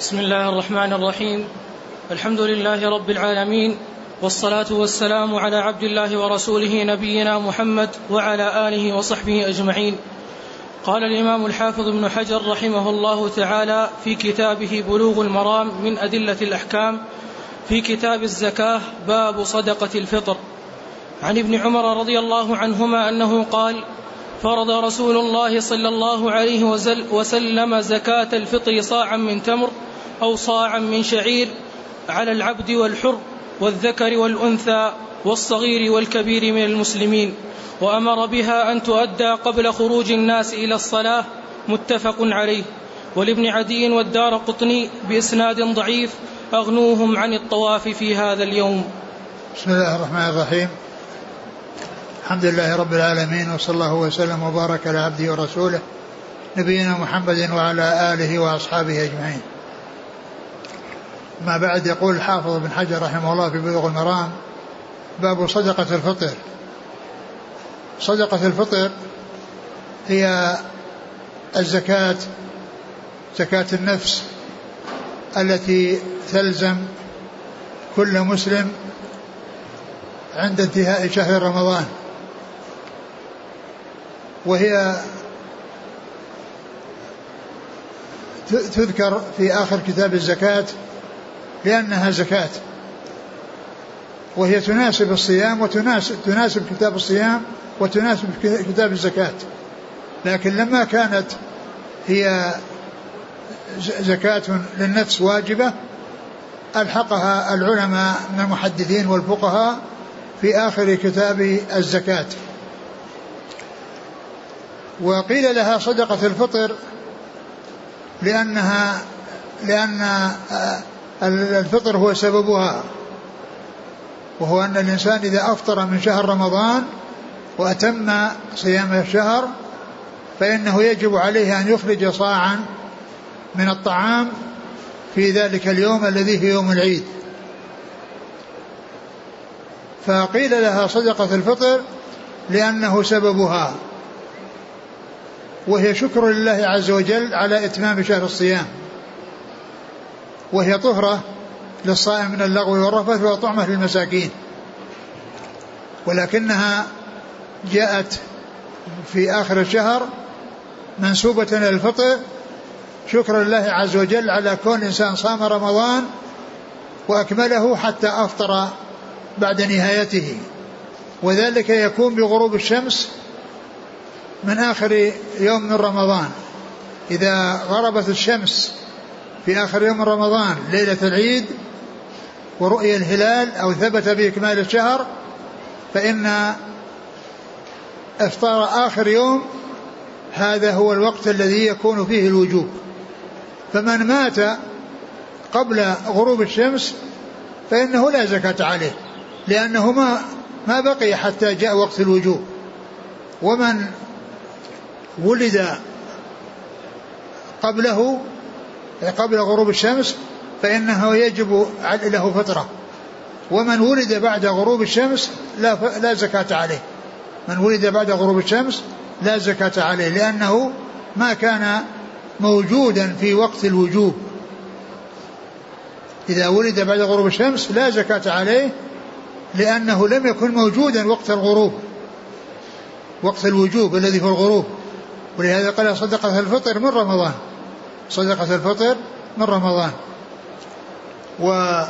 بسم الله الرحمن الرحيم. الحمد لله رب العالمين والصلاة والسلام على عبد الله ورسوله نبينا محمد وعلى آله وصحبه أجمعين. قال الإمام الحافظ ابن حجر رحمه الله تعالى في كتابه بلوغ المرام من أدلة الأحكام في كتاب الزكاة باب صدقة الفطر. عن ابن عمر رضي الله عنهما أنه قال فرض رسول الله صلى الله عليه وسلم زكاة الفطر صاعا من تمر أو صاعا من شعير على العبد والحر والذكر والأنثى والصغير والكبير من المسلمين وأمر بها أن تؤدى قبل خروج الناس إلى الصلاة متفق عليه. ولابن عدي والدار قطني بإسناد ضعيف أغنوهم عن الطواف في هذا اليوم. بسم الله الرحمن الرحيم. الحمد لله رب العالمين وصلى الله وسلم وبارك على عبده ورسوله نبينا محمد وعلى آله وأصحابه أجمعين. ما بعد يقول الحافظ بن حجر رحمه الله في بلوغ المرام باب صدقة الفطر. صدقة الفطر هي الزكاة زكاة النفس التي تلزم كل مسلم عند انتهاء شهر رمضان. وهي تذكر في آخر كتاب الزكاة لأنها زكاة. وهي تناسب الصيام وتناسب تناسب كتاب الصيام وتناسب كتاب الزكاة. لكن لما كانت هي زكاة للنفس واجبة ألحقها العلماء من المحدثين والفقهاء في آخر كتاب الزكاة. وقيل لها صدقة الفطر لأنها لأن الفطر هو سببها وهو أن الإنسان إذا أفطر من شهر رمضان وأتم صيام الشهر فإنه يجب عليه أن يخرج صاعا من الطعام في ذلك اليوم الذي هي يوم العيد. فقيل لها صدقة الفطر لأنه سببها وهي شكر لله عز وجل على إتمام شهر الصيام. وهي طهرة للصائم من اللغو والرفث وطعمة للمساكين ولكنها جاءت في آخر الشهر منسوبة إلى الفطر. شكرا لله عز وجل على كون الإنسان صام رمضان وأكمله حتى أفطر بعد نهايته. وذلك يكون بغروب الشمس من آخر يوم من رمضان. إذا غربت الشمس في آخر يوم رمضان ليلة العيد ورؤية الهلال أو ثبت بإكمال الشهر فإن إفطار آخر يوم هذا هو الوقت الذي يكون فيه الوجوب. فمن مات قبل غروب الشمس فإنه لا زكاة عليه لأنه ما ما بقي حتى جاء وقت الوجوب. ومن ولد قبله قبل غروب الشمس فإنه يجب له فطرة. ومن ولد بعد غروب الشمس لا لا زكاة عليه. من ولد بعد غروب الشمس لا زكاة عليه لأنه ما كان موجودا في وقت الوجوب. إذا ولد بعد غروب الشمس لا زكاة عليه لأنه لم يكن موجودا وقت الغروب. وقت الوجوب الذي في الغروب. ولهذا قال صدقة الفطر من رمضان. صدقة الفطر من رمضان. و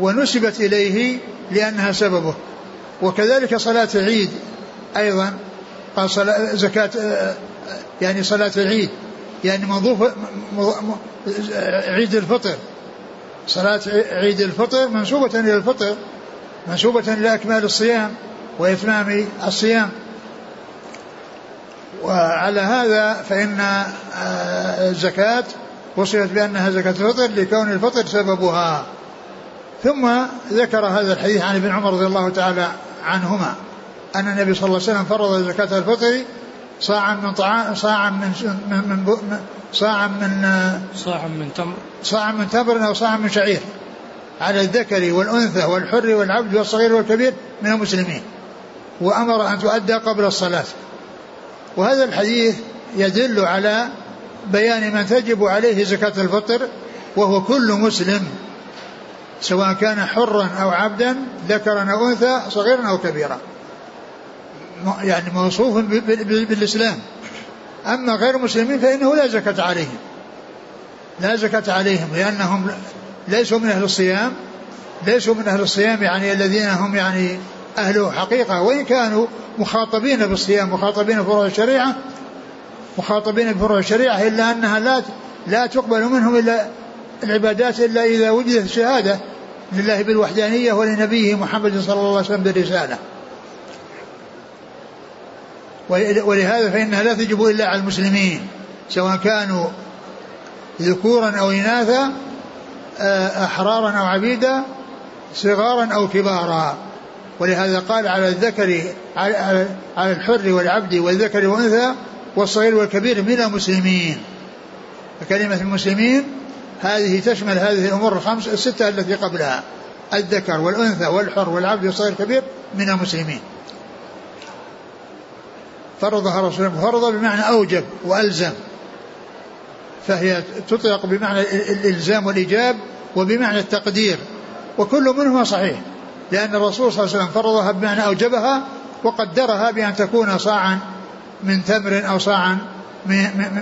ونسبت إليه لأنها سببه. وكذلك صلاة العيد أيضا قال صلاة زكاة يعني صلاة العيد يعني منظوف عيد الفطر. صلاة عيد الفطر منسوبة إلى الفطر منسوبة إلى إكمال الصيام وإتمام الصيام. وعلى هذا فإن آه، الزكاة وصفت بأنها زكاة الفطر لكون الفطر سببها. ثم ذكر هذا الحديث عن ابن عمر رضي الله تعالى عنهما أن النبي صلى الله عليه وسلم فرض زكاة الفطر صاعا من طعام صاعا من من, من صاعا من صاعا من تمر. صاعا من تمر أو صاعا من شعير على الذكر والأنثى والحر والعبد والصغير والكبير من المسلمين. وأمر أن تؤدى قبل الصلاة. وهذا الحديث يدل على بيان من تجب عليه زكاة الفطر وهو كل مسلم سواء كان حرا أو عبدا ذكرا أو أنثى صغيرا أو كبيرا. يعني موصوف بالإسلام. أما غير المسلمين فإنه لا زكاة عليهم. لا زكاة عليهم لأنهم ليسوا من أهل الصيام ليسوا من أهل الصيام يعني الذين هم يعني أهله حقيقة وإن كانوا مخاطبين بالصيام مخاطبين بفروع الشريعة مخاطبين بفروع الشريعة إلا أنها لا لا تقبل منهم إلا العبادات إلا إذا وجدت الشهادة لله بالوحدانية ولنبيه محمد صلى الله عليه وسلم بالرسالة. ولهذا فإنها لا تجب إلا على المسلمين سواء كانوا ذكورا أو إناثا آه، أحرارا أو عبيدا صغارا أو كبارا. ولهذا قال على الذكر على الحر والعبد والذكر والأنثى والصغير والكبير من المسلمين. فكلمة المسلمين هذه تشمل هذه الأمور الخمس الستة التي قبلها. الذكر والأنثى والحر والعبد والصغير الكبير من المسلمين. فرضها رسول الله فرض بمعنى أوجب وألزم. فهي تطلق بمعنى الإلزام والإيجاب وبمعنى التقدير. وكل منهما صحيح. لأن الرسول صلى الله عليه وسلم فرضها بمعنى أوجبها وقدرها بأن تكون صاعا من تمر أو صاعا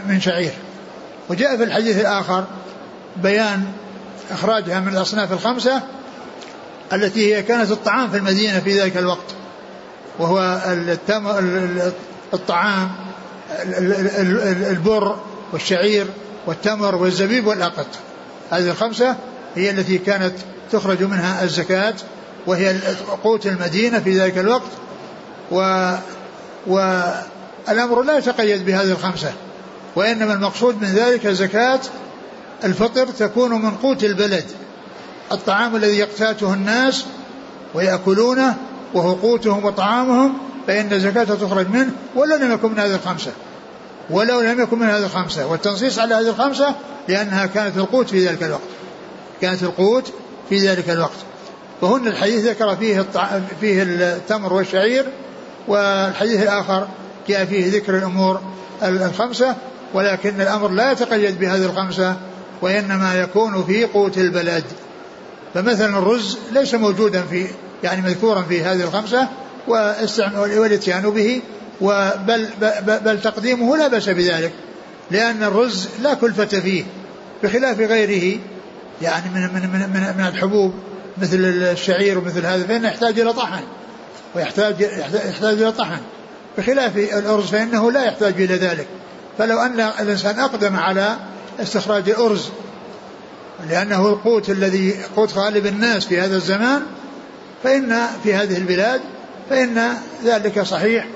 من شعير. وجاء في الحديث الآخر بيان إخراجها من الأصناف الخمسة التي هي كانت الطعام في المدينة في ذلك الوقت وهو الطعام البر والشعير والتمر والزبيب والأقط. هذه الخمسة هي التي كانت تخرج منها الزكاة وهي قوت المدينة في ذلك الوقت. و والأمر لا يتقيد بهذه الخمسة وإنما المقصود من ذلك زكاة الفطر تكون من قوت البلد. الطعام الذي يقتاته الناس ويأكلونه وهو قوتهم وطعامهم فإن الزكاة تخرج منه ولو لم يكن من هذه الخمسة. ولو لم يكن من هذه الخمسة. والتنصيص على هذه الخمسة لأنها كانت القوت في ذلك الوقت. كانت القوت في ذلك الوقت. فهن الحديث ذكر فيه فيه التمر والشعير والحديث الآخر جاء فيه ذكر الأمور الخمسة ولكن الأمر لا يتقيد بهذه الخمسة وإنما يكون في قوت البلد. فمثلا الرز ليس موجودا في يعني مذكورا في هذه الخمسة والاتيان به بل, بل تقديمه لا بأس بذلك لأن الرز لا كلفة فيه بخلاف غيره يعني من من من, من الحبوب. مثل الشعير ومثل هذا فإنه يحتاج إلى طحن ويحتاج يحتاج إلى طحن. بخلاف الأرز فإنه لا يحتاج إلى ذلك. فلو أن الإنسان أقدم على استخراج الأرز لأنه القوت الذي قوت غالب الناس في هذا الزمان فإن في هذه البلاد فإن ذلك صحيح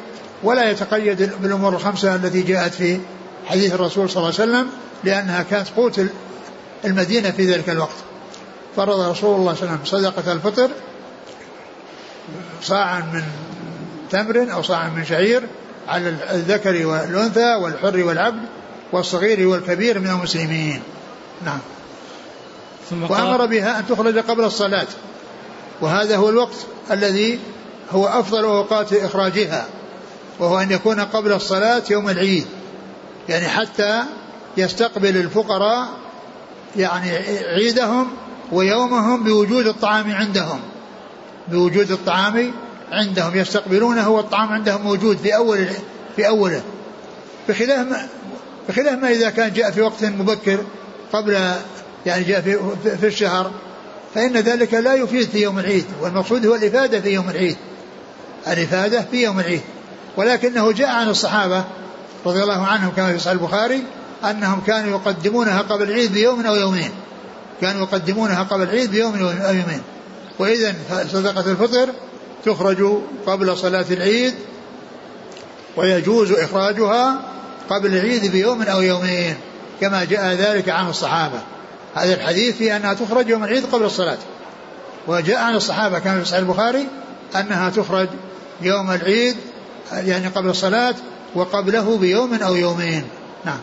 ولا يتقيد بالأمور الخمسة التي جاءت في حديث الرسول صلى الله عليه وسلم لأنها كانت قوت المدينة في ذلك الوقت. فرض رسول الله صلى الله عليه وسلم صدقة الفطر صاعا من تمر أو صاعا من شعير على الذكر والأنثى والحر والعبد والصغير والكبير من المسلمين. نعم. ثم وأمر بها أن تخرج قبل الصلاة. وهذا هو الوقت الذي هو أفضل أوقات إخراجها وهو أن يكون قبل الصلاة يوم العيد. يعني حتى يستقبل الفقراء يعني عيدهم ويومهم بوجود الطعام عندهم. بوجود الطعام عندهم. يستقبلونه والطعام عندهم موجود في أول في أوله. بخلاف ما بخلاف ما إذا كان جاء في وقت مبكر قبل يعني جاء في, في الشهر فإن ذلك لا يفيد في يوم العيد والمقصود هو الإفادة في يوم العيد. الإفادة في يوم العيد. ولكنه جاء عن الصحابة رضي الله عنهم كما في صحيح البخاري أنهم كانوا يقدمونها قبل العيد بيوم أو يومين. كانوا يقدمونها قبل العيد بيوم أو يومين. وإذا صدقة الفطر تخرج قبل صلاة العيد ويجوز إخراجها قبل العيد بيوم أو يومين كما جاء ذلك عن الصحابة. هذا الحديث في أنها تخرج يوم العيد قبل الصلاة. وجاء عن الصحابة كما في صحيح البخاري أنها تخرج يوم العيد يعني قبل الصلاة وقبله بيوم أو يومين. نعم.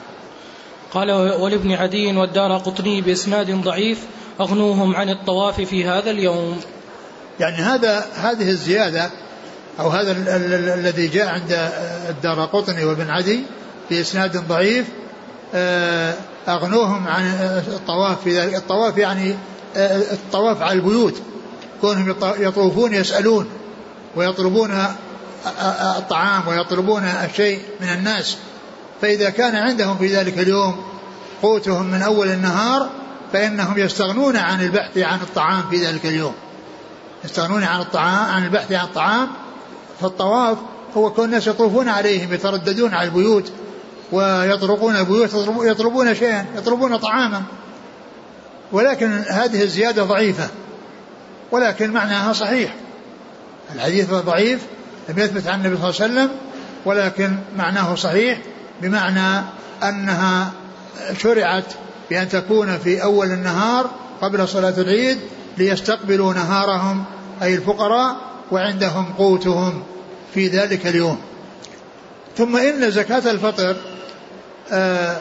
قال ولابن عدي والدار قطني بإسناد ضعيف أغنوهم عن الطواف في هذا اليوم. يعني هذا هذه الزيادة أو هذا الذي جاء عند الدار قطني وابن عدي بإسناد ضعيف آه، أغنوهم عن الطواف في ذلك. الطواف يعني آه، الطواف على البيوت كونهم يطوفون يسألون ويطلبون الطعام ويطلبون الشيء من الناس. فإذا كان عندهم في ذلك اليوم قوتهم من أول النهار فإنهم يستغنون عن البحث عن الطعام في ذلك اليوم. يستغنون عن الطعام عن البحث عن الطعام. فالطواف هو كون الناس يطوفون عليهم يترددون على البيوت ويطرقون البيوت يطلبون شيئا يطلبون طعاما. ولكن هذه الزيادة ضعيفة. ولكن معناها صحيح. الحديث ضعيف لم يثبت عن النبي صلى الله عليه وسلم ولكن معناه صحيح. بمعنى أنها شرعت بأن تكون في أول النهار قبل صلاة العيد ليستقبلوا نهارهم أي الفقراء وعندهم قوتهم في ذلك اليوم. ثم إن زكاة الفطر آه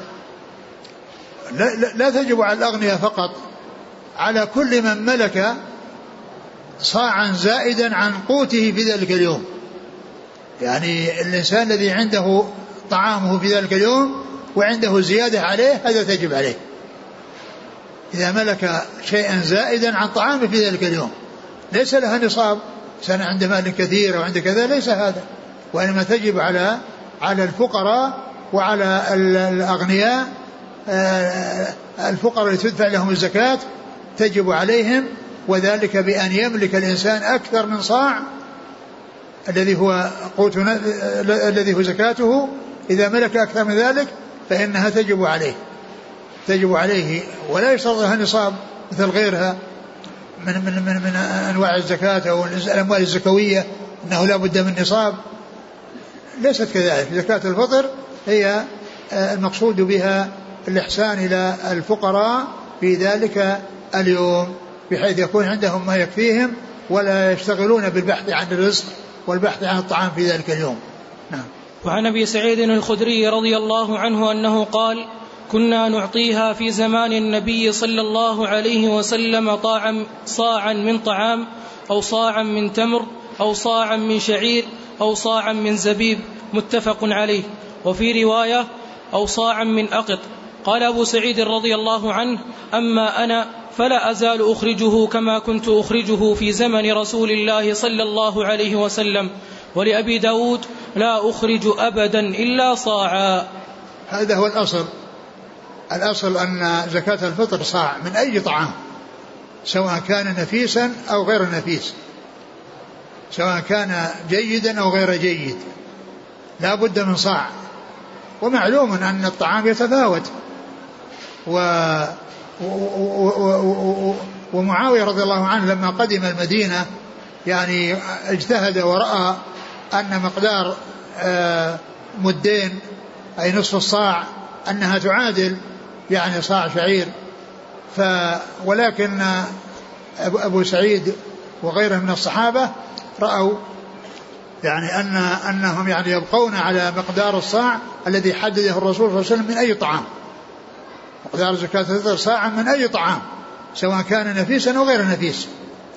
لا, لا تجب على الأغنياء فقط على كل من ملك صاعا زائدا عن قوته في ذلك اليوم. يعني الإنسان الذي عنده طعامه في ذلك اليوم وعنده زيادة عليه هذا تجب عليه. إذا ملك شيئا زائدا عن طعامه في ذلك اليوم ليس لها نصاب. سنة عنده مال كثير أو عنده كذا ليس هذا. وإنما تجب على على الفقراء وعلى الأغنياء آه، الفقراء اللي تدفع لهم الزكاة تجب عليهم وذلك بأن يملك الإنسان أكثر من صاع الذي هو قوت الذي هو زكاته إذا ملك أكثر من ذلك فإنها تجب عليه. تجب عليه ولا يشترط لها نصاب مثل غيرها من من من, من أنواع الزكاة أو الأموال الزكوية إنه لا بد من نصاب. ليست كذلك. زكاة الفطر هي آه، المقصود بها الإحسان إلى الفقراء في ذلك اليوم بحيث يكون عندهم ما يكفيهم ولا يشتغلون بالبحث عن الرزق والبحث عن الطعام في ذلك اليوم. نعم. وعن أبي سعيد الخدري رضي الله عنه أنه قال كنا نعطيها في زمان النبي صلى الله عليه وسلم طاعا صاعا من طعام أو صاعا من تمر أو صاعا من شعير أو صاعا من زبيب. متفق عليه. وفي رواية أو صاعا من أقط. قال أبو سعيد رضي الله عنه أما أنا فلا أزال أخرجه كما كنت أخرجه في زمن رسول الله صلى الله عليه وسلم. ولأبي داود لا أخرج أبدا إلا صاعا. هذا هو الأصل. الأصل أن زكاة الفطر صاع من أي طعام سواء كان نفيسا أو غير نفيس سواء كان جيدا أو غير جيد. لا بد من صاع. ومعلوم أن الطعام يتفاوت. و ومعاوية رضي الله عنه لما قدم المدينة يعني اجتهد ورأى أن مقدار آه، مدين أي نصف الصاع أنها تعادل يعني صاع شعير. ف ولكن أبو سعيد وغيره من الصحابة رأوا يعني أن أنهم يعني يبقون على مقدار الصاع الذي حدده الرسول صلى الله عليه وسلم من أي طعام. مقدار زكاة الفطر صاعا من أي طعام سواء كان نفيسا أو غير نفيس.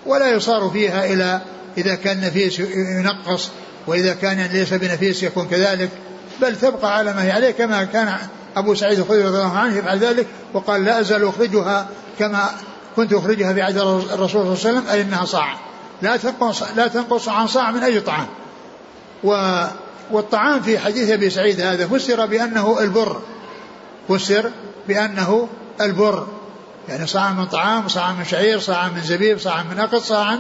ولا يصار فيها إلى إذا كان نفيس ينقص وإذا كان ليس بنفيس يكون كذلك بل تبقى على ما هي عليه كما كان أبو سعيد الخدري رضي الله عنه يفعل ذلك وقال لا أزال أخرجها كما كنت أخرجها في عهد الرسول صلى الله عليه وسلم أي أنها صاع. لا تنقص لا تنقص عن صاع من أي طعام. و والطعام في حديث أبي سعيد هذا فسر بأنه البر. فسر بأنه البر. يعني صاع من طعام صاع من شعير صاع من زبيب صاع من أقط صاع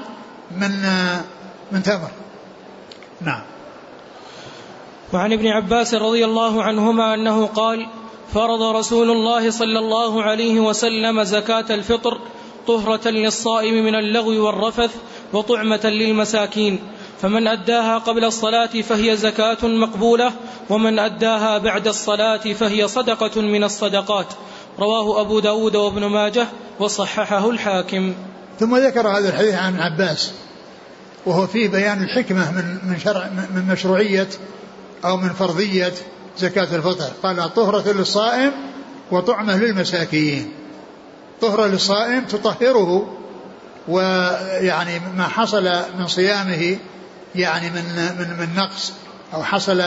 من من تمر. نعم. وعن ابن عباس رضي الله عنهما أنه قال فرض رسول الله صلى الله عليه وسلم زكاة الفطر طهرة للصائم من اللغو والرفث وطعمة للمساكين فمن أداها قبل الصلاة فهي زكاة مقبولة ومن أداها بعد الصلاة فهي صدقة من الصدقات. رواه أبو داود وابن ماجه وصححه الحاكم. ثم ذكر هذا الحديث عن عباس. وهو فيه بيان الحكمة من من شرع من مشروعية أو من فرضية زكاة الفطر. قال طهرة للصائم وطعمة للمساكين. طهرة للصائم تطهره ويعني ما حصل من صيامه يعني من من من نقص أو حصل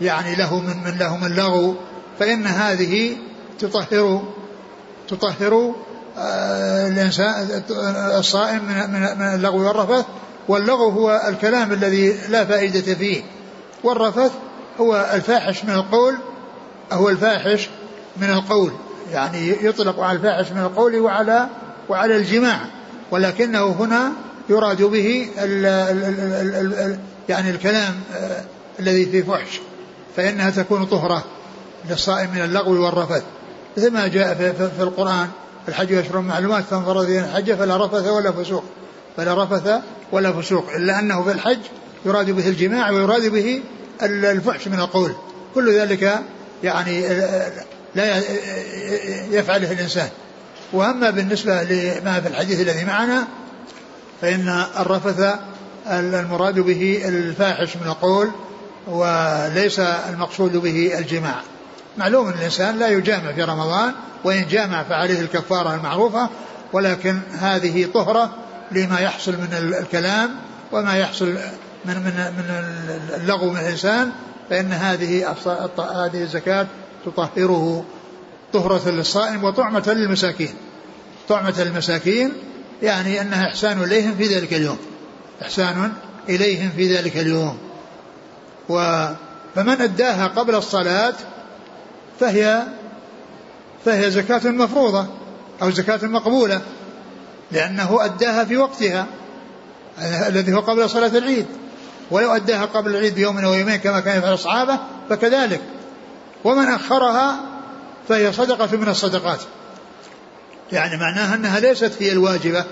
يعني له من من له من لغو فإن هذه تطهر تطهر آه، الإنسان الصائم من من اللغو والرفث واللغو هو الكلام الذي لا فائدة فيه والرفث هو الفاحش من القول هو الفاحش من القول. يعني يطلق على الفاحش من القول وعلى وعلى الجماع ولكنه هنا يراد به ال ال ال ال يعني الكلام آه، الذي فيه فحش فإنها تكون طهرة للصائم من اللغو والرفث. مثل ما جاء في, في, في القرآن الحج أشهر معلومات فمن فرض الحج فلا رفث ولا فسوق. فلا رفث ولا فسوق إلا أنه في الحج يراد به الجماع ويراد به الفحش من القول. كل ذلك يعني لا يفعله الإنسان. وأما بالنسبة لما في الحديث الذي معنا فإن الرفث المراد به الفاحش من القول وليس المقصود به الجماع. معلوم أن الإنسان لا يجامع في رمضان وإن جامع فعليه الكفارة المعروفة ولكن هذه طهرة لما يحصل من الكلام وما يحصل من من من اللغو من الإنسان فإن هذه هذه الزكاة تطهره طهرة للصائم وطعمة للمساكين. طعمة للمساكين يعني أنها إحسان إليهم في ذلك اليوم. إحسان إليهم في ذلك اليوم. و فمن أداها قبل الصلاة فهي فهي زكاة مفروضة أو زكاة مقبولة. لأنه أداها في وقتها الذي هو قبل صلاة العيد. ولو أداها قبل العيد بيوم أو يومين كما كان يفعل الصحابة فكذلك. ومن أخرها فهي صدقة من الصدقات. يعني معناها أنها ليست هي الواجبة.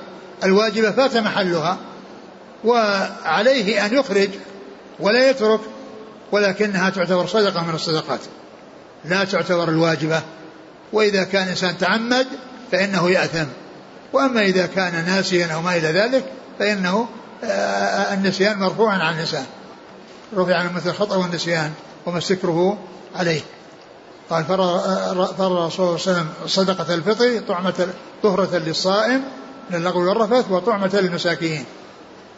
الواجبة فات محلها وعليه أن يخرج ولا يترك ولكنها تعتبر صدقة من الصدقات. لا تعتبر الواجبة. وإذا كان إنسان تعمد فإنه يأثم. وأما إذا كان ناسيا أو ما إلى ذلك فإنه آه، النسيان مرفوع عن الإنسان. رفع عن مثل الخطأ والنسيان وما السكره عليه. قال فرض الرسول صلى الله عليه وسلم صدقة الفطر طعمة طهرة للصائم من اللغو والرفث وطعمة للمساكين.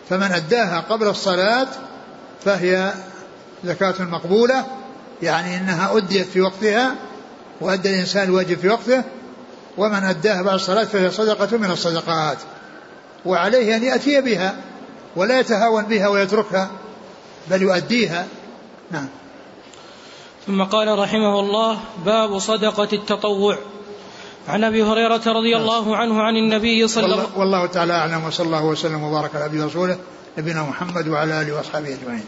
فمن أداها قبل الصلاة فهي زكاة مقبولة يعني أنها أديت في وقتها وأدى الإنسان الواجب في وقته ومن أداها بعد الصلاة فهي صدقة من الصدقات. وعليه أن يأتي بها ولا يتهاون بها ويتركها بل يؤديها. نعم. ثم قال رحمه الله باب صدقة التطوع. عن أبي هريرة رضي الله عنه عن النبي صلى الله عليه وسلم والله تعالى أعلم وصلى الله وسلم وبارك على ابي ورسوله نبينا محمد وعلى آله وأصحابه أجمعين.